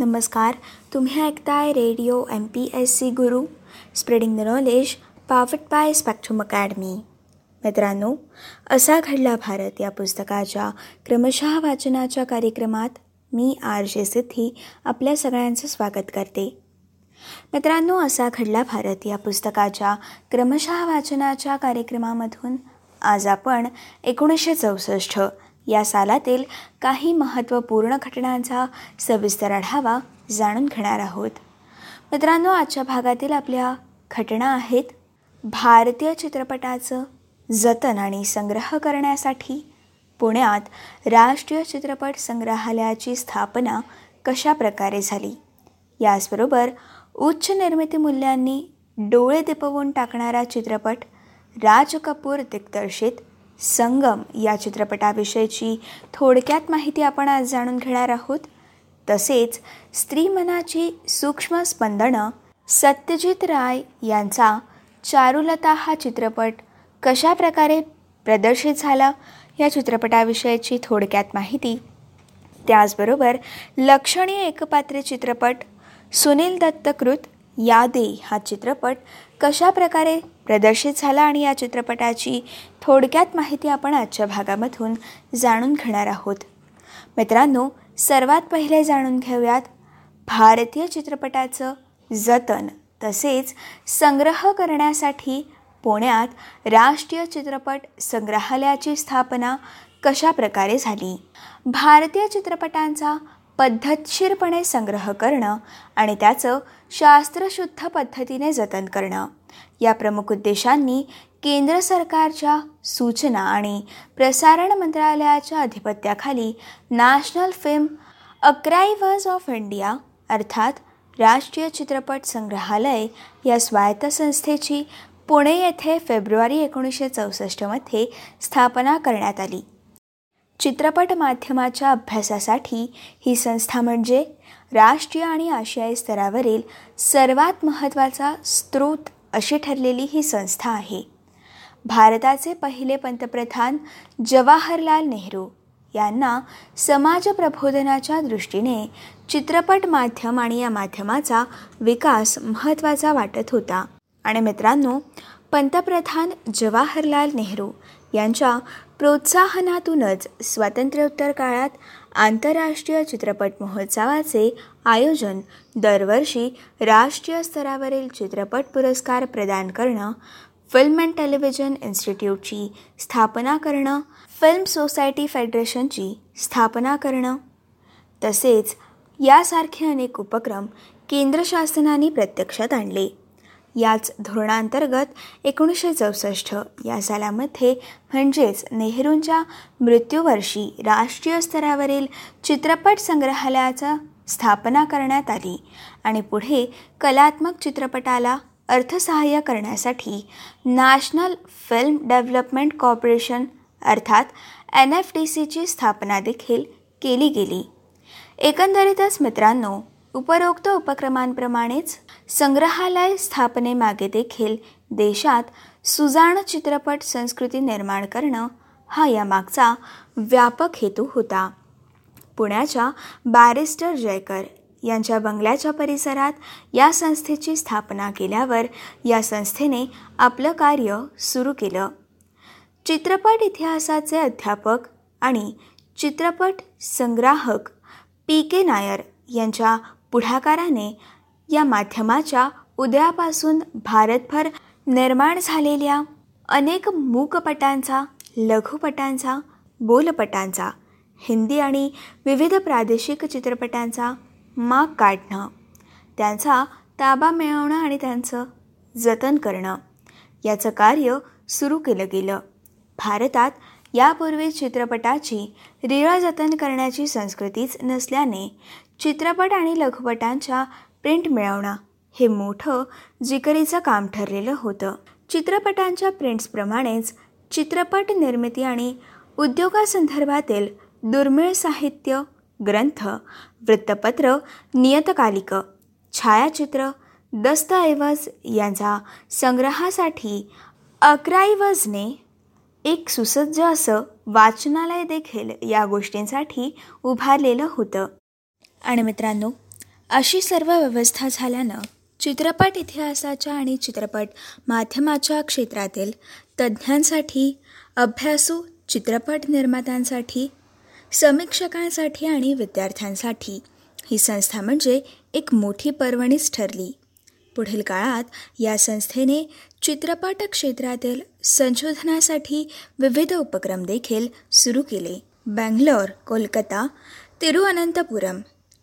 नमस्कार. तुम्ही ऐकताय radio M P S C Guru spreading the knowledge powered by spectrum academy. मित्रांनो असा घडला भारत या पुस्तकाच्या क्रमशः वाचनाच्या कार्यक्रमात. मी आर जे सिद्धी आपल्या सगळ्यांचं स्वागत करते. मित्रांनो असा घडला भारत या पुस्तकाच्या क्रमशः वाचनाच्या कार्यक्रमामधून. आज आपण एकोणीसशे चौसष्ट या सालातील काही महत्त्वपूर्ण घटनांचा सविस्तर आढावा जाणून घेणार आहोत. मित्रांनो आजच्या भागातील आपल्या घटना आहेत भारतीय चित्रपटाचं जतन आणि संग्रह करण्यासाठी पुण्यात राष्ट्रीय चित्रपट संग्रहालयाची स्थापना कशा प्रकारे झाली? याचबरोबर उच्च निर्मिती मूल्यांनी डोळे दिपवून टाकणारा चित्रपट राज कपूर दिग्दर्शित संगम या चित्रपटाविषयीची थोडक्यात माहिती आपण आज जाणून घेणार आहोत. तसेच स्त्री मनाची सूक्ष्म स्पंदनं सत्यजित राय यांचा चारुलता हा चित्रपट कशा प्रकारे प्रदर्शित झाला या चित्रपटाविषयीची थोडक्यात माहिती. त्याचबरोबर लक्षणीय एकपात्री चित्रपट सुनील दत्तकृत यादे हा चित्रपट कशा प्रकारे प्रदर्शित झाला आणि या चित्रपटाची थोडक्यात माहिती आपण आजच्या भागामधून जाणून घेणार आहोत. मित्रांनो सर्वात पहिले जाणून घेऊयात भारतीय चित्रपटाचं जतन तसेच संग्रह करण्यासाठी पुण्यात राष्ट्रीय चित्रपट संग्रहालयाची स्थापना कशा प्रकारे झाली? भारतीय चित्रपटांचा पद्धतशीरपणे संग्रह करणं आणि त्याचं शास्त्रशुद्ध पद्धतीने जतन करणं या प्रमुख उद्देशांनी केंद्र सरकारच्या सूचना आणि प्रसारण मंत्रालयाच्या अधिपत्याखाली national film archives of India अर्थात राष्ट्रीय चित्रपट संग्रहालय या स्वायत्त संस्थेची पुणे येथे फेब्रुवारी एकोणीसशे चौसष्टमध्ये स्थापना करण्यात आली. चित्रपट माध्यमाच्या अभ्यासासाठी ही संस्था म्हणजे राष्ट्रीय आणि आशियाई स्तरावरील सर्वात महत्त्वाचा स्रोत अशी ठरलेली ही संस्था आहे. भारताचे पहिले पंतप्रधान जवाहरलाल नेहरू यांना समाज प्रबोधनाच्या दृष्टीने चित्रपट माध्यम आणि या माध्यमाचा विकास महत्त्वाचा वाटत होता. आणि मित्रांनो पंतप्रधान जवाहरलाल नेहरू यांच्या प्रोत्साहनातूनच स्वातंत्र्योत्तर काळात आंतरराष्ट्रीय चित्रपट महोत्सवाचे आयोजन दरवर्षी राष्ट्रीय स्तरावरील चित्रपट पुरस्कार प्रदान करणं फिल्म अँड टेलिव्हिजन इन्स्टिट्यूटची स्थापना करणं फिल्म सोसायटी फेडरेशनची स्थापना करणं. तसेच यासारखे अनेक उपक्रम केंद्र शासनाने प्रत्यक्षात आणले. याच धोरणांतर्गत एकोणीसशे चौसष्ट या सालामध्ये म्हणजेच नेहरूंच्या मृत्यूवर्षी राष्ट्रीय स्तरावरील चित्रपट संग्रहालयाचा स्थापना करण्यात आली आणि पुढे कलात्मक चित्रपटाला अर्थसहाय्य करण्यासाठी नॅशनल फिल्म डेव्हलपमेंट कॉर्पोरेशन अर्थात एन एफ डी सीची स्थापना देखील केली गेली. एकंदरीतच मित्रांनो उपरोक्त उपक्रमांप्रमाणेच संग्रहालय स्थापनेमागे देखील देशात सुजाण चित्रपट संस्कृती निर्माण करणं हा यामागचा व्यापक हेतू होता. पुण्याच्या बॅरिस्टर जयकर यांच्या बंगल्याच्या परिसरात या संस्थेची स्थापना केल्यावर या संस्थेने आपलं कार्य सुरू केलं. चित्रपट इतिहासाचे अध्यापक आणि चित्रपट संग्राहक पी के नायर यांच्या पुढाकाराने या माध्यमाच्या उदयापासून भारतभर निर्माण झालेल्या अनेक मूकपटांचा लघुपटांचा बोलपटांचा हिंदी आणि विविध प्रादेशिक चित्रपटांचा माग काढणं त्यांचा ताबा मिळवणं आणि त्यांचं जतन करणं याचं कार्य सुरू केलं गेलं. भारतात यापूर्वी चित्रपटाची रिळ जतन करण्याची संस्कृतीच नसल्याने चित्रपट आणि लघुपटांच्या प्रिंट मिळवणं हे मोठं जिकरीचं काम ठरलेलं होतं. चित्रपटांच्या प्रिंट्सप्रमाणेच चित्रपट निर्मिती आणि उद्योगासंदर्भातील दुर्मिळ साहित्य ग्रंथ वृत्तपत्र नियतकालिक छायाचित्र दस्तऐवज यांचा संग्रहासाठी अकराईवजने एक सुसज्ज असं वाचनालय देखील या गोष्टींसाठी उभारलेलं होतं. आणि मित्रांनो अशी सर्व व्यवस्था झाल्यानं चित्रपट इतिहासाच्या आणि चित्रपट माध्यमाच्या क्षेत्रातील तज्ज्ञांसाठी अभ्यासू चित्रपट निर्मात्यांसाठी समीक्षकांसाठी आणि विद्यार्थ्यांसाठी ही संस्था म्हणजे एक मोठी पर्वणीच ठरली. पुढील काळात या संस्थेने चित्रपट क्षेत्रातील संशोधनासाठी विविध उपक्रम देखील सुरू केले. बँगलोर कोलकाता तिरुअनंतपुरम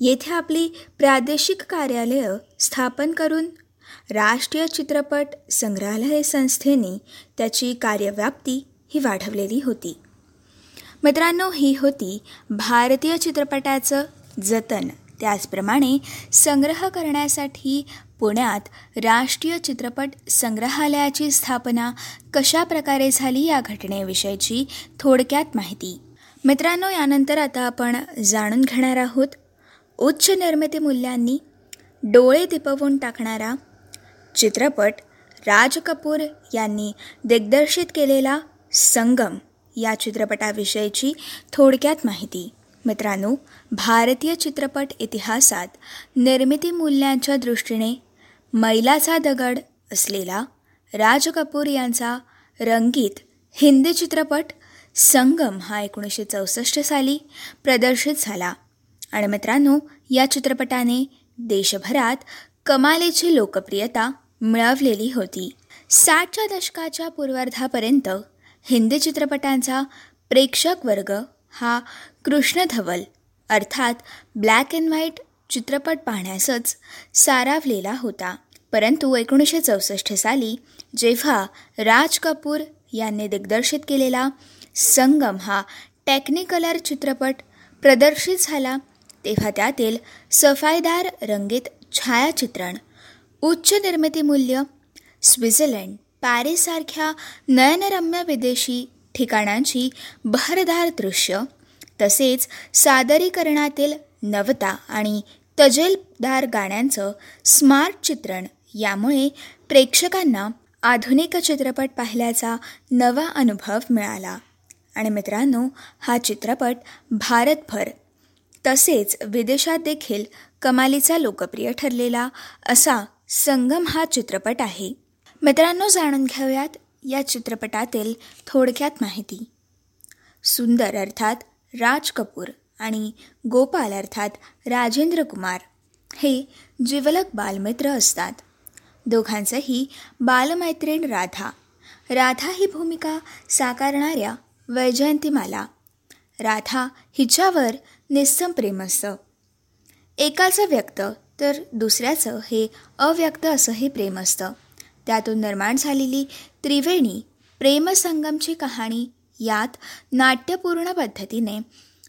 येथे आपली प्रादेशिक कार्यालयं स्थापन करून राष्ट्रीय चित्रपट संग्रहालय संस्थेने त्याची कार्यव्याप्ती ही वाढवलेली होती. मित्रांनो ही होती भारतीय चित्रपटाचं जतन. त्याचप्रमाणे संग्रह करण्यासाठी पुण्यात राष्ट्रीय चित्रपट संग्रहालयाची स्थापना कशा प्रकारे झाली या घटनेविषयीची थोडक्यात माहिती. मित्रांनो यानंतर आता आपण जाणून घेणार आहोत उच्च निर्मिती मूल्यांनी डोळे दिपवून टाकणारा चित्रपट राज कपूर यांनी दिग्दर्शित केलेला संगम या चित्रपटाविषयीची थोडक्यात माहिती. मित्रांनो भारतीय चित्रपट इतिहासात निर्मिती मूल्यांच्या दृष्टीने मैलाचा दगड असलेला राज कपूर यांचा रंगीत हिंदी चित्रपट संगम हा एकोणीसशे चौसष्ट साली प्रदर्शित झाला. आणि मित्रांनो या चित्रपटाने देशभरात कमालीची लोकप्रियता मिळवलेली होती. साठच्या दशकाच्या पूर्वार्धापर्यंत हिंदी चित्रपटांचा प्रेक्षक वर्ग हा कृष्णधवल अर्थात ब्लॅक अँड व्हाईट चित्रपट पाहण्यासच सारावलेला होता. परंतु एकोणीसशे चौसष्ट साली जेव्हा राज कपूर यांनी दिग्दर्शित केलेला संगम हा टेक्निकलर चित्रपट प्रदर्शित झाला तेव्हा त्यातील सफाईदार रंगीत छायाचित्रण उच्च निर्मिती मूल्य स्वित्झर्लंड पॅरिससारख्या नयनरम्य विदेशी ठिकाणांची भरधार दृश्य तसेच सादरीकरणातील नवता आणि तजेलदार गाण्यांचं स्मार्ट चित्रण यामुळे प्रेक्षकांना आधुनिक चित्रपट पाहिल्याचा नवा अनुभव मिळाला. आणि मित्रांनो हा चित्रपट भारतभर तसेच विदेशात देखील कमालीचा लोकप्रिय ठरलेला असा संगम हा चित्रपट आहे. मित्रांनो जाणून घेऊयात या चित्रपटातील थोडक्यात माहिती. सुंदर अर्थात राज कपूर आणि गोपाल अर्थात राजेंद्र कुमार हे जिवलक बालमित्र असतात. दोघांचंही बालमैत्रीण राधा. राधा ही भूमिका साकारणाऱ्या वैजयंतीमाला. राधा हिच्यावर निस्सम प्रेम असतं एकाचं व्यक्त तर दुसऱ्याचं हे अव्यक्त असंही प्रेम असतं त्यातून निर्माण झालेली त्रिवेणी प्रेमसंगमची कहाणी यात नाट्यपूर्ण पद्धतीने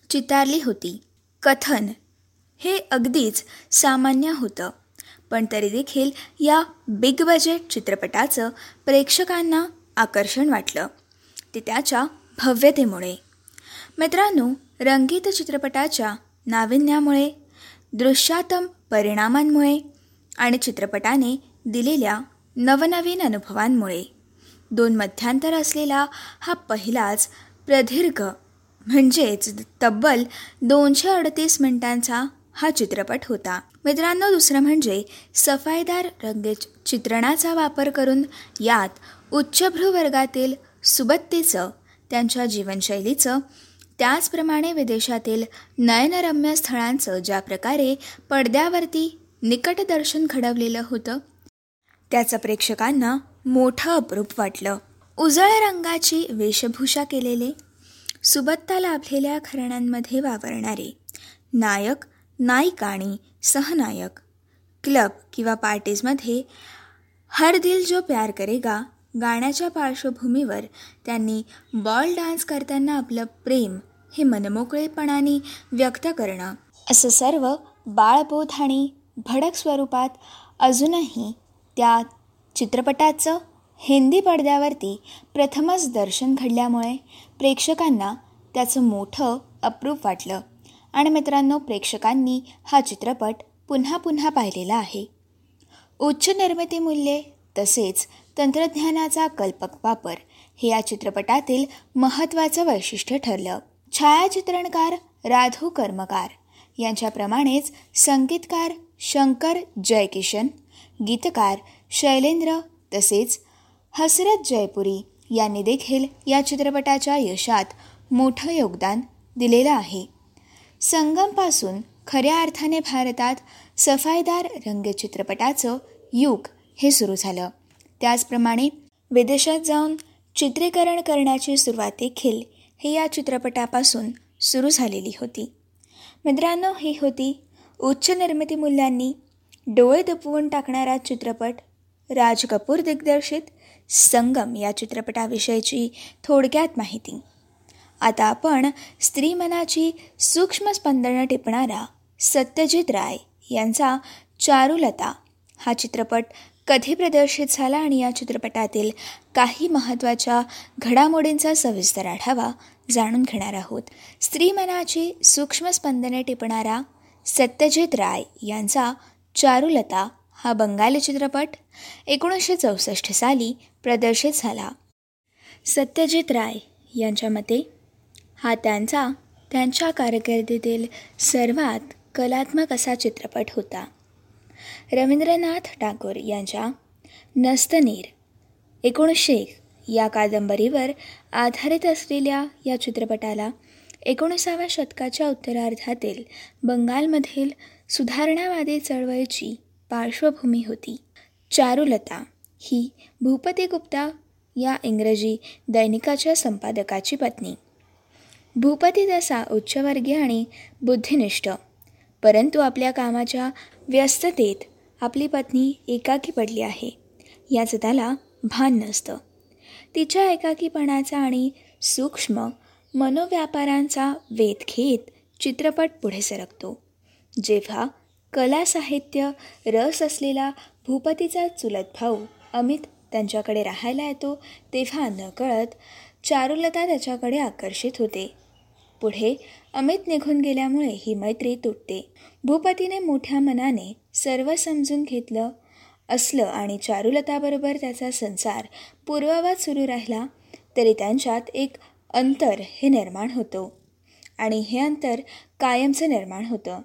चितारली होती. कथन हे अगदीच सामान्य होतं पण तरी देखील या बिग बजेट चित्रपटाचं प्रेक्षकांना आकर्षण वाटलं. ते त्याच्या भव्यतेमुळे. मित्रांनो रंगीत चित्रपटाच्या नाविन्यामुळे दृश्यातम परिणामांमुळे आणि चित्रपटाने दिलेल्या नवनवीन अनुभवांमुळे दोन मध्यांतर असलेला हा पहिलाच प्रदीर्घ म्हणजेच तब्बल दोनशे अडतीस मिनिटांचा हा चित्रपट होता. मित्रांनो दुसरं म्हणजे सफाईदार रंगे चित्रणाचा वापर करून यात उच्चभ्रू वर्गातील सुबत्तेचं त्यांच्या जीवनशैलीचं त्याचप्रमाणे विदेशातील नयनरम्य स्थळांचं ज्या प्रकारे पडद्यावरती निकटदर्शन घडवलेलं होतं त्याचं प्रेक्षकांना मोठं अप्रूप वाटलं. उजळ रंगाची वेशभूषा केलेले सुबत्ता लाभलेल्या घराण्यांमध्ये वावरणारे नायक नायिका आणि सहनायक क्लब किंवा पार्टीजमध्ये हर दिल जो प्यार करेगा गाण्याच्या पार्श्वभूमीवर त्यांनी बॉल डान्स करताना आपलं प्रेम हे मनमोकळेपणाने व्यक्त करणं. असं सर्व बाळबोध आणि भडक स्वरूपात अजूनही त्या चित्रपटाचं हिंदी पडद्यावरती प्रथमच दर्शन घडल्यामुळे प्रेक्षकांना त्याचं मोठं अप्रूप वाटलं. आणि मित्रांनो प्रेक्षकांनी हा चित्रपट पुन्हा पुन्हा पाहिलेला आहे. उच्च निर्मिती मूल्ये तसेच तंत्रज्ञानाचा कल्पक वापर हे या चित्रपटातील महत्त्वाचं वैशिष्ट्य ठरलं. छायाचित्रणकार राधू कर्मकार. यांच्याप्रमाणेच संगीतकार शंकर जयकिशन गीतकार शैलेंद्र तसेच हसरत जयपुरी यांनी देखील या चित्रपटाच्या यशात मोठं योगदान दिलेलं आहे. संगमपासून खऱ्या अर्थाने भारतात सफाईदार रंगचित्रपटाचं युग हे सुरू झालं. त्याचप्रमाणे विदेशात जाऊन चित्रीकरण करण्याची सुरुवात देखील हे या चित्रपटापासून सुरू झालेली होती. मित्रांनो ही होती उच्च निर्मिती मूल्यांनी डोळे दपवून टाकणारा चित्रपट राज कपूर दिग्दर्शित संगम या चित्रपटाविषयीची थोडक्यात माहिती. आता आपण स्त्री मनाची सूक्ष्म स्पंदनं टिपणारा सत्यजित राय यांचा चारुलता हा चित्रपट कधी प्रदर्शित झाला आणि या चित्रपटातील काही महत्त्वाच्या घडामोडींचा सविस्तर आढावा जाणून घेणार आहोत. स्त्री मनाची सूक्ष्म स्पंदने टिपणारा सत्यजित राय यांचा चारुलता हा बंगाली चित्रपट एकोणीसशे चौसष्ट साली प्रदर्शित झाला. सत्यजित राय यांच्या मते हा त्यांचा त्यांच्या कारकिर्दीतील सर्वात कलात्मक असा चित्रपट होता. रवींद्रनाथ टागोर यांच्या नस्तनीर. एकोणीसशे एक या कादंबरीवर आधारित असलेल्या या चित्रपटाला एकोणीसाव्या शतकाच्या उत्तरार्धातील बंगालमधील सुधारणावादी चळवळीची पार्श्वभूमी होती. चारुलता ही भूपती गुप्ता या इंग्रजी दैनिकाच्या संपादकाची पत्नी. भूपती तसा उच्चवर्गीय आणि बुद्धिनिष्ठ परंतु आपल्या कामाच्या व्यस्ततेत आपली पत्नी एकाकी पडली आहे. याचं त्याला भान नसतं. तिच्या एकाकीपणाचा आणि सूक्ष्म मनोव्यापारांचा वेध घेत चित्रपट पुढे सरकतो. जेव्हा कला साहित्य रस असलेला भूपतीचा चुलत भाऊ अमित त्यांच्याकडे राहायला येतो तेव्हा नकळत चारुलता त्याच्याकडे आकर्षित होते. पुढे अमित निघून गेल्यामुळे ही मैत्री तुटते. भूपतीने मोठ्या मनाने सर्व समजून घेतलं असलं आणि चारुलताबरोबर त्याचा संसार पूर्ववत सुरू राहिला तरी त्यांच्यात एक अंतर हे निर्माण होतो आणि हे अंतर कायमचं निर्माण होतं.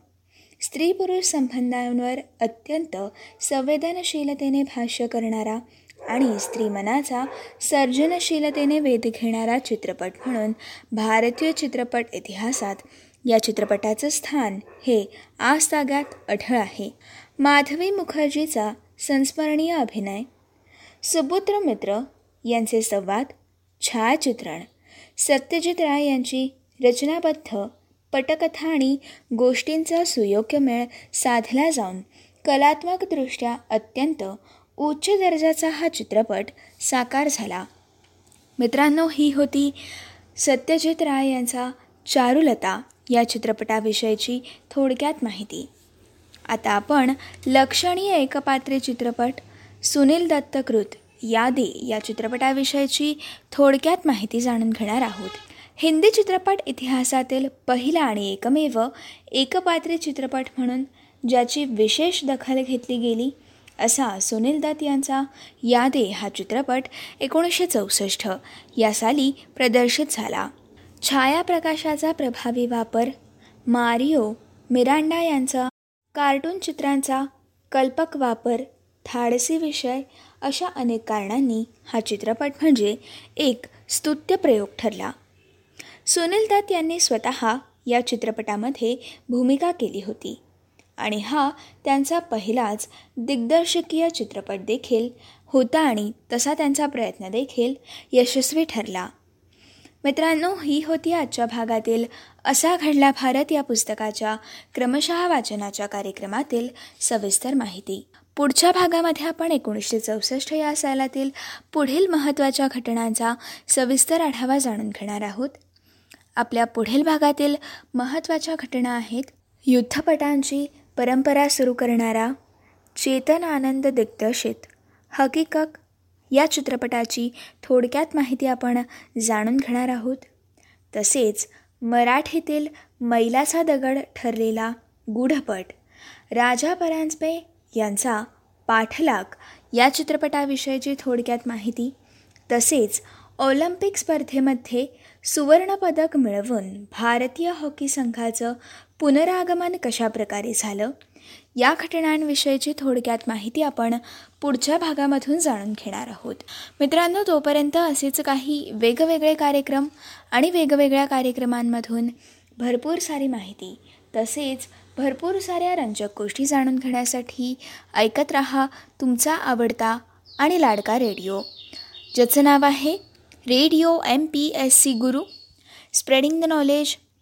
स्त्री पुरुष संबंधांवर अत्यंत संवेदनशीलतेने भाष्य करणारा आणि स्त्री मनाचा सर्जनशीलतेने वेध घेणारा चित्रपट म्हणून भारतीय चित्रपट इतिहासात या चित्रपटाचं स्थान हे आज अढळ आहे. माधवी मुखर्जीचा संस्मरणीय अभिनय सुपुत्र मित्र यांचे संवाद छायाचित्रण सत्यजित राय यांची रचनाबद्ध पटकथा आणि गोष्टींचा सुयोग्य मेळ साधला जाऊन कलात्मकदृष्ट्या अत्यंत उच्च दर्जाचा हा चित्रपट साकार झाला. मित्रांनो ही होती सत्यजित राय यांचा चारुलता या चित्रपटाविषयीची थोडक्यात माहिती. आता आपण लक्षणीय एकपात्री चित्रपट सुनील दत्तकृत यादी या चित्रपटाविषयीची थोडक्यात माहिती जाणून घेणार आहोत. हिंदी चित्रपट इतिहासातील पहिला आणि एकमेव एकपात्री चित्रपट म्हणून ज्याची विशेष दखल घेतली गेली असा सुनील दत्त यांचा यादे हा चित्रपट एकोणीसशे चौसष्ट या साली प्रदर्शित झाला. छायाप्रकाशाचा प्रभावी वापर मारिओ मिरांडा यांचा कार्टून चित्रांचा कल्पक वापर धाडसी विषय अशा अनेक कारणांनी हा चित्रपट म्हणजे एक स्तुत्य प्रयोग ठरला. सुनील दत्त यांनी स्वतः या चित्रपटामध्ये भूमिका केली होती. आणि हा त्यांचा पहिलाच दिग्दर्शकीय चित्रपट देखील होता आणि तसा त्यांचा प्रयत्न देखील यशस्वी ठरला. मित्रांनो ही होती आजच्या भागातील असा घडला भारत या पुस्तकाच्या क्रमशः वाचनाच्या कार्यक्रमातील सविस्तर माहिती. पुढच्या भागामध्ये आपण एकोणीसशे चौसष्ट या सालातील पुढील महत्त्वाच्या घटनांचा सविस्तर आढावा जाणून घेणार आहोत. आपल्या पुढील भागातील महत्त्वाच्या घटना आहेत युद्धपटांची परंपरा सुरू करणारा चेतन आनंद दिग्दर्शित हकीकक या चित्रपटाची थोडक्यात माहिती आपण जाणून घेणार आहोत. तसेच मराठीतील मैलाचा दगड ठरलेला गूढपट राजा परांजपे यांचा पाठलाग या चित्रपटाविषयीची थोडक्यात माहिती तसेच ऑलिम्पिक स्पर्धेमध्ये सुवर्णपदक मिळवून भारतीय हॉकी संघाचं पुनरागमन कशाप्रकारे झालं? या घटनांविषयीची थोडक्यात माहिती आपण पुढच्या भागामधून जाणून घेणार आहोत. मित्रांनो तोपर्यंत असेच काही वेगवेगळे कार्यक्रम आणि वेगवेगळ्या कार्यक्रमांमधून भरपूर सारी माहिती तसेच भरपूर साऱ्या रंजक गोष्टी जाणून घेण्यासाठी ऐकत रहा तुमचा आवडता आणि लाडका रेडिओ. ज्याचं नाव आहे radio M P S C Guru. Spreading the knowledge